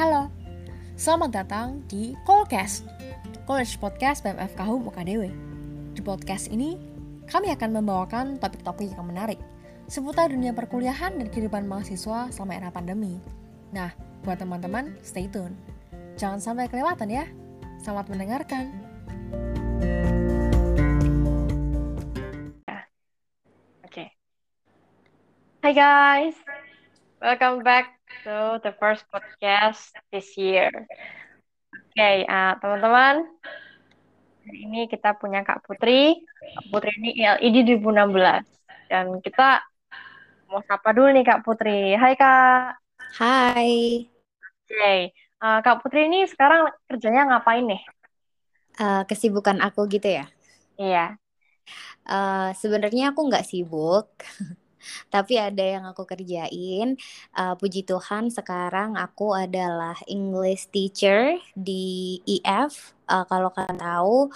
Halo, selamat datang di Callcast, College Podcast BMF Kahum UKDW. Di podcast ini, kami akan membawakan topik-topik yang menarik seputar dunia perkuliahan dan kehidupan mahasiswa selama era pandemi. Nah, buat teman-teman, stay tune. Jangan sampai kelewatan ya. Selamat mendengarkan. Oke. Hai guys, welcome back to the first podcast this year. Oke, uh, teman-teman, hari ini kita punya Kak Putri. Kak Putri ini ILID 2016 dan kita mau sapa dulu nih Kak Putri. Hai Kak. Hai. Oke, uh, Kak Putri ini sekarang kerjanya ngapain nih? Uh, kesibukan aku gitu ya? Iya. Uh, sebenarnya aku nggak sibuk, tapi ada yang aku kerjain. Uh, puji Tuhan sekarang aku adalah English teacher di EF. Uh, kalau kalian tahu,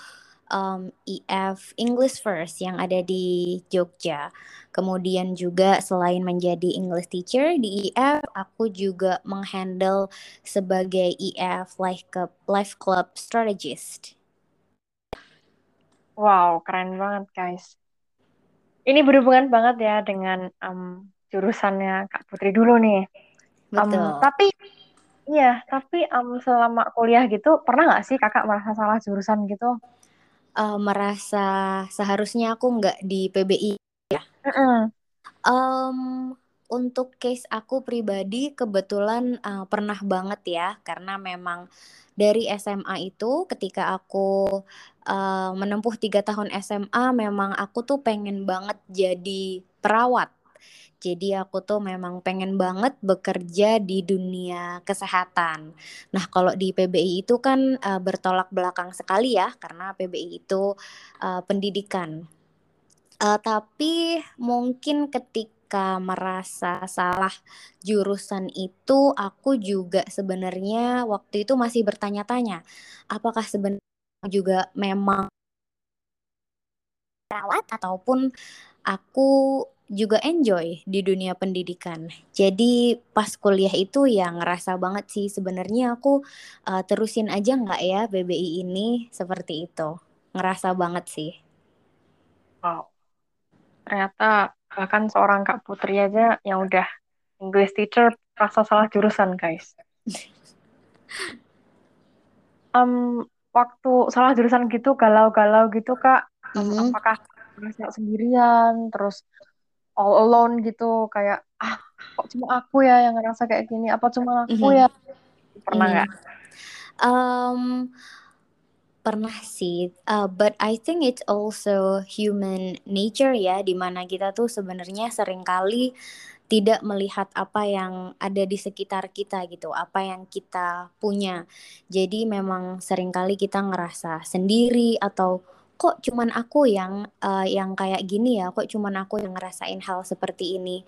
um, EF English First yang ada di Jogja. Kemudian juga selain menjadi English teacher di EF, aku juga menghandle sebagai EF Life Club, Life Club Strategist. Wow, keren banget guys. Ini berhubungan banget ya dengan um, jurusannya Kak Putri dulu nih. Betul. Um, tapi iya, tapi um, selama kuliah gitu pernah nggak sih kakak merasa salah jurusan gitu? Uh, merasa seharusnya aku nggak di PBI ya. Mm -mm. Um, untuk case aku pribadi kebetulan uh, pernah banget ya karena memang dari SMA itu ketika aku uh, menempuh tiga tahun SMA memang aku tuh pengen banget jadi perawat jadi aku tuh memang pengen banget bekerja di dunia kesehatan. Nah kalau di PBI itu kan uh, bertolak belakang sekali ya karena PBI itu uh, pendidikan. Uh, tapi mungkin ketika merasa salah jurusan itu aku juga sebenarnya waktu itu masih bertanya-tanya apakah sebenarnya juga memang perawat ataupun aku juga enjoy di dunia pendidikan. Jadi pas kuliah itu ya ngerasa banget sih sebenarnya aku uh, terusin aja nggak ya BBI ini seperti itu. Ngerasa banget sih. Wow. Ternyata bahkan seorang Kak Putri aja yang udah English teacher rasa salah jurusan guys. um, waktu salah jurusan gitu galau-galau gitu Kak, mm -hmm. apakah merasa sendirian terus all alone gitu kayak ah kok cuma aku ya yang ngerasa kayak gini apa cuma aku mm-hmm. ya pernah nggak mm -hmm. um, pernah sih uh, but I think it's also human nature ya di mana kita tuh sebenarnya sering kali tidak melihat apa yang ada di sekitar kita gitu, apa yang kita punya. Jadi memang sering kali kita ngerasa sendiri atau kok cuman aku yang uh, yang kayak gini ya? Kok cuman aku yang ngerasain hal seperti ini?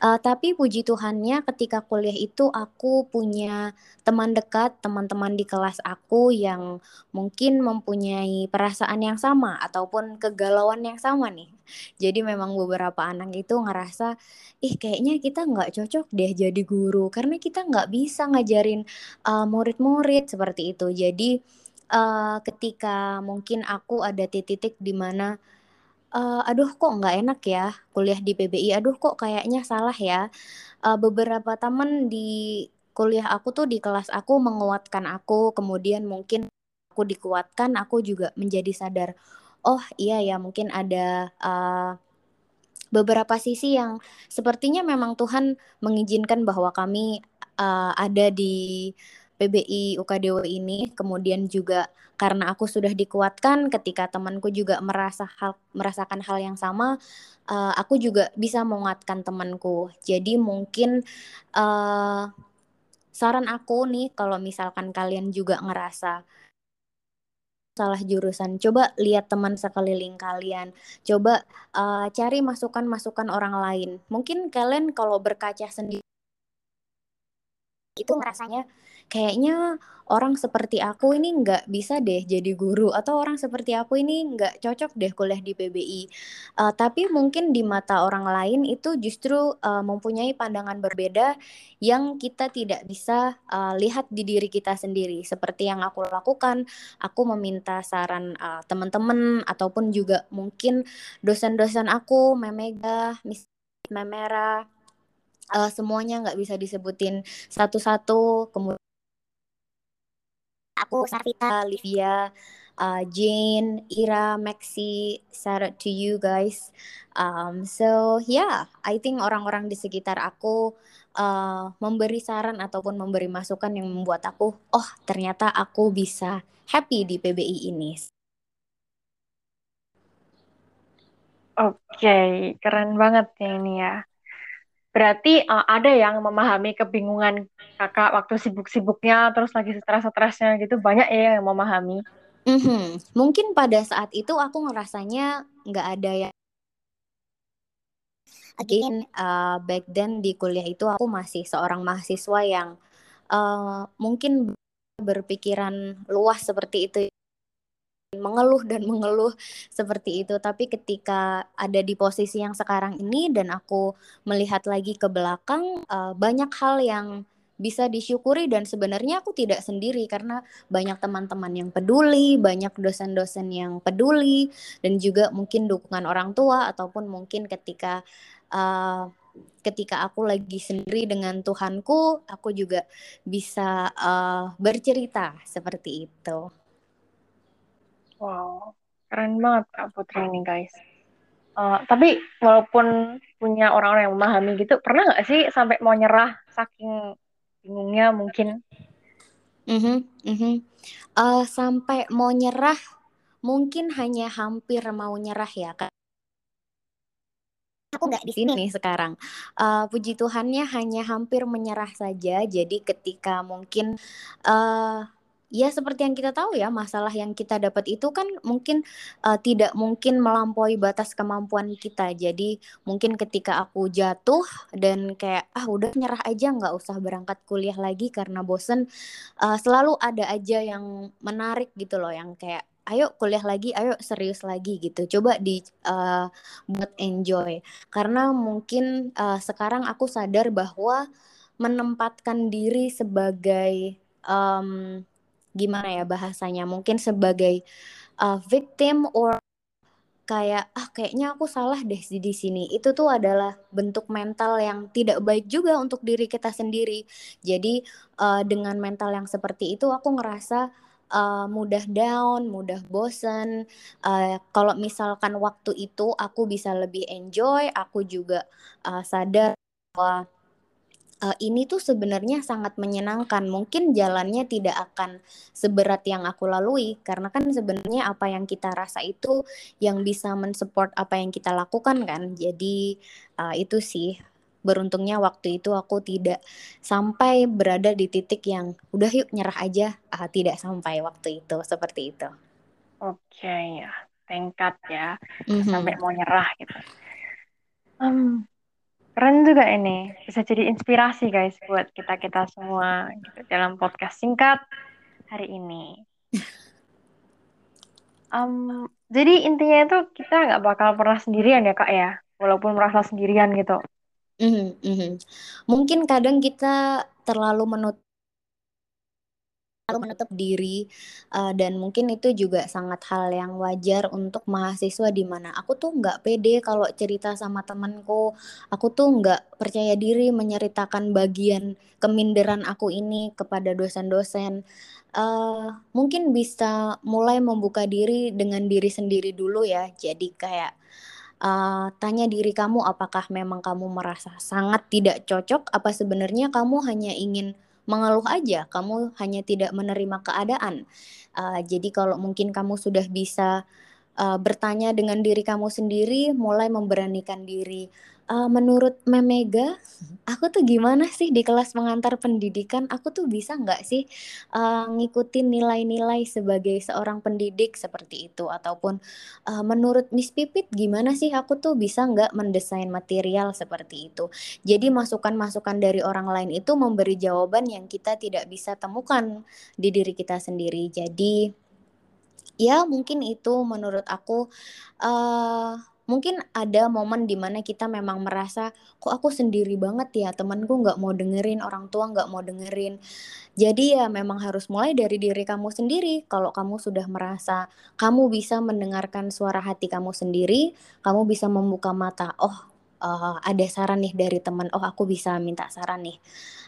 Uh, tapi puji Tuhannya ketika kuliah itu aku punya teman dekat teman-teman di kelas aku yang mungkin mempunyai perasaan yang sama ataupun kegalauan yang sama nih. Jadi memang beberapa anak itu ngerasa ih kayaknya kita nggak cocok deh jadi guru. Karena kita nggak bisa ngajarin uh, murid-murid seperti itu. Jadi uh, ketika mungkin aku ada titik-titik di mana uh, aduh kok nggak enak ya kuliah di PBI aduh kok kayaknya salah ya. Uh, beberapa teman di kuliah aku tuh di kelas aku menguatkan aku kemudian mungkin aku dikuatkan aku juga menjadi sadar oh iya ya mungkin ada uh, beberapa sisi yang sepertinya memang Tuhan mengizinkan bahwa kami uh, ada di PBI UKDW ini kemudian juga karena aku sudah dikuatkan ketika temanku juga merasa hal merasakan hal yang sama uh, aku juga bisa menguatkan temanku. Jadi mungkin uh, saran aku nih kalau misalkan kalian juga ngerasa salah jurusan coba lihat teman sekeliling kalian. Coba uh, cari masukan-masukan orang lain. Mungkin kalian kalau berkaca sendiri itu ngerasanya kayaknya orang seperti aku ini nggak bisa deh jadi guru atau orang seperti aku ini nggak cocok deh kuliah di PBI. Uh, tapi mungkin di mata orang lain itu justru uh, mempunyai pandangan berbeda yang kita tidak bisa uh, lihat di diri kita sendiri. Seperti yang aku lakukan, aku meminta saran uh, teman-teman ataupun juga mungkin dosen-dosen aku, Memega, Miss Memera, uh, semuanya nggak bisa disebutin satu-satu. Kemudian aku Sarvita, Livia, uh, Jane, Ira, Maxi, shout out to you guys. Um, so yeah, I think orang-orang di sekitar aku uh, memberi saran ataupun memberi masukan yang membuat aku, oh ternyata aku bisa happy di PBI ini. Oke, okay, keren banget ya ini ya. Berarti uh, ada yang memahami kebingungan kakak waktu sibuk-sibuknya, terus lagi stres-stresnya gitu, banyak ya yang memahami. Mm-hmm. Mungkin pada saat itu aku ngerasanya nggak ada ya. Again, uh, back then di kuliah itu aku masih seorang mahasiswa yang uh, mungkin berpikiran luas seperti itu mengeluh dan mengeluh seperti itu tapi ketika ada di posisi yang sekarang ini dan aku melihat lagi ke belakang uh, banyak hal yang bisa disyukuri dan sebenarnya aku tidak sendiri karena banyak teman-teman yang peduli, banyak dosen-dosen yang peduli dan juga mungkin dukungan orang tua ataupun mungkin ketika uh, ketika aku lagi sendiri dengan Tuhanku, aku juga bisa uh, bercerita seperti itu. Wow, keren banget Kak Putri ini guys. Uh, tapi walaupun punya orang-orang yang memahami gitu, pernah nggak sih sampai mau nyerah saking bingungnya mungkin? Mm -hmm, mm -hmm. Uh, sampai mau nyerah, mungkin hanya hampir mau nyerah ya kak. Aku nggak di sini nih sekarang. Uh, puji Tuhannya hanya hampir menyerah saja. Jadi ketika mungkin uh, ya seperti yang kita tahu ya masalah yang kita dapat itu kan mungkin uh, tidak mungkin melampaui batas kemampuan kita jadi mungkin ketika aku jatuh dan kayak ah udah nyerah aja nggak usah berangkat kuliah lagi karena bosen uh, selalu ada aja yang menarik gitu loh yang kayak ayo kuliah lagi, ayo serius lagi gitu. Coba di uh, buat enjoy. Karena mungkin uh, sekarang aku sadar bahwa menempatkan diri sebagai um, gimana ya bahasanya? Mungkin sebagai uh, victim or kayak ah kayaknya aku salah deh di sini. Itu tuh adalah bentuk mental yang tidak baik juga untuk diri kita sendiri. Jadi uh, dengan mental yang seperti itu aku ngerasa uh, mudah down mudah bosen. Uh, kalau misalkan waktu itu aku bisa lebih enjoy aku juga uh, sadar bahwa uh, ini tuh sebenarnya sangat menyenangkan. Mungkin jalannya tidak akan seberat yang aku lalui karena kan sebenarnya apa yang kita rasa itu yang bisa mensupport apa yang kita lakukan kan. Jadi uh, itu sih beruntungnya waktu itu aku tidak sampai berada di titik yang udah yuk nyerah aja. Uh, tidak sampai waktu itu seperti itu. Oke okay, ya, tingkat ya mm -hmm. sampai mau nyerah gitu. Um, Keren juga ini, bisa jadi inspirasi guys buat kita-kita semua gitu, dalam podcast singkat hari ini. Um, jadi intinya itu kita nggak bakal pernah sendirian ya kak ya, walaupun merasa sendirian gitu. Mm -hmm. Mungkin kadang kita terlalu menutup selalu menutup diri uh, dan mungkin itu juga sangat hal yang wajar untuk mahasiswa di mana aku tuh nggak pede kalau cerita sama temanku. Aku tuh nggak percaya diri menceritakan bagian keminderan aku ini kepada dosen-dosen. Uh, mungkin bisa mulai membuka diri dengan diri sendiri dulu ya. Jadi kayak uh, tanya diri kamu apakah memang kamu merasa sangat tidak cocok? Apa sebenarnya kamu hanya ingin mengeluh aja, kamu hanya tidak menerima keadaan. Uh, jadi kalau mungkin kamu sudah bisa uh, bertanya dengan diri kamu sendiri, mulai memberanikan diri Uh, menurut Memega, aku tuh gimana sih di kelas mengantar pendidikan? Aku tuh bisa nggak sih uh, ngikutin nilai-nilai sebagai seorang pendidik seperti itu? Ataupun uh, menurut Miss Pipit gimana sih aku tuh bisa nggak mendesain material seperti itu? Jadi masukan-masukan dari orang lain itu memberi jawaban yang kita tidak bisa temukan di diri kita sendiri. Jadi ya mungkin itu menurut aku. Uh, mungkin ada momen di mana kita memang merasa kok aku sendiri banget ya? Temanku nggak mau dengerin orang tua nggak mau dengerin. Jadi ya memang harus mulai dari diri kamu sendiri. Kalau kamu sudah merasa kamu bisa mendengarkan suara hati kamu sendiri kamu bisa membuka mata oh uh, ada saran nih dari teman. Oh aku bisa minta saran nih.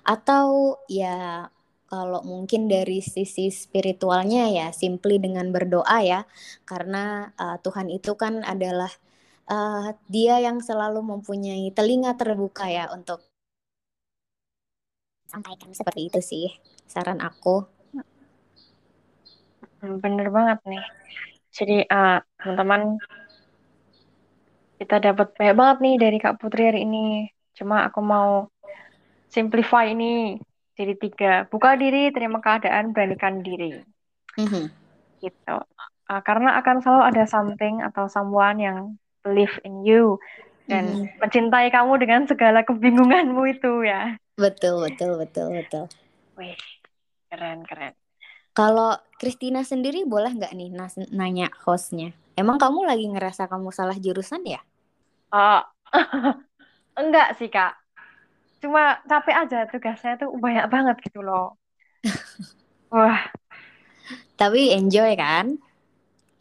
Atau ya kalau mungkin dari sisi spiritualnya ya simply dengan berdoa ya. Karena uh, Tuhan itu kan adalah uh, dia yang selalu mempunyai telinga terbuka ya untuk sampaikan seperti itu sih saran aku. Hmm, bener banget nih. Jadi uh, teman-teman kita dapat banyak banget nih dari Kak Putri hari ini. Cuma aku mau simplify ini jadi tiga. Buka diri, terima keadaan, beranikan diri. Mm -hmm. Gitu. Uh, karena akan selalu ada something atau someone yang believe in you dan mm -hmm. mencintai kamu dengan segala kebingunganmu itu ya. Betul, betul, betul, betul. Wih, keren, keren. Kalau Christina sendiri boleh nggak nih nanya hostnya? Emang kamu lagi ngerasa kamu salah jurusan ya? Oh, enggak sih kak. Cuma capek aja tugasnya tuh banyak banget gitu loh. Wah. Tapi enjoy kan?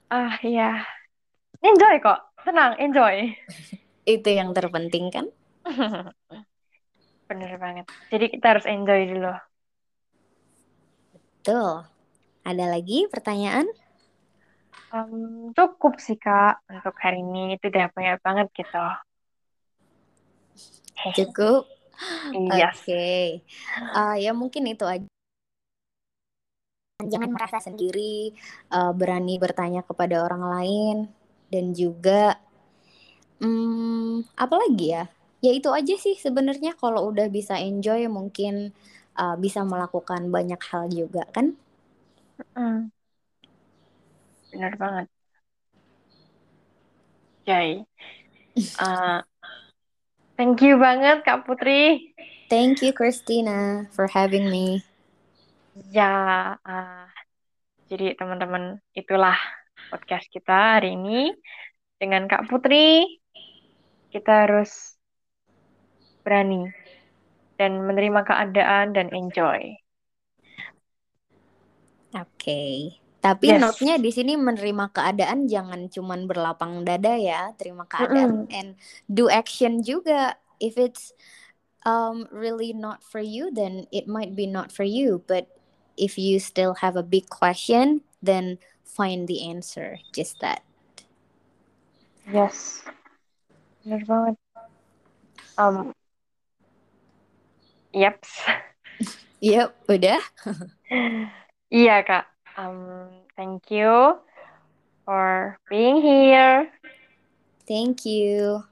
Ah iya. Enjoy kok tenang, enjoy. Itu yang terpenting kan? Bener banget. Jadi kita harus enjoy dulu. Betul. Ada lagi pertanyaan? Um, cukup sih kak untuk hari ini itu udah banyak banget gitu. Cukup. Iya. Oke. Okay. Uh, ya mungkin itu aja. Jangan merasa sendiri, uh, berani bertanya kepada orang lain dan juga hmm, apa lagi ya? Ya itu aja sih sebenarnya kalau udah bisa enjoy mungkin uh, bisa melakukan banyak hal juga kan? Mm. benar banget. Jai. Uh, thank you banget Kak Putri. Thank you Christina for having me. Ya uh, jadi teman-teman itulah podcast kita hari ini dengan Kak Putri. Kita harus berani dan menerima keadaan dan enjoy. Oke. Okay. Tapi yes. note-nya di sini menerima keadaan jangan cuman berlapang dada ya, terima keadaan mm -hmm. and do action juga. If it's um really not for you then it might be not for you, but if you still have a big question, then find the answer. Just that. Yes. Benar banget. Um, yep. yep, udah. iya, Kak. Um, thank you for being here. Thank you.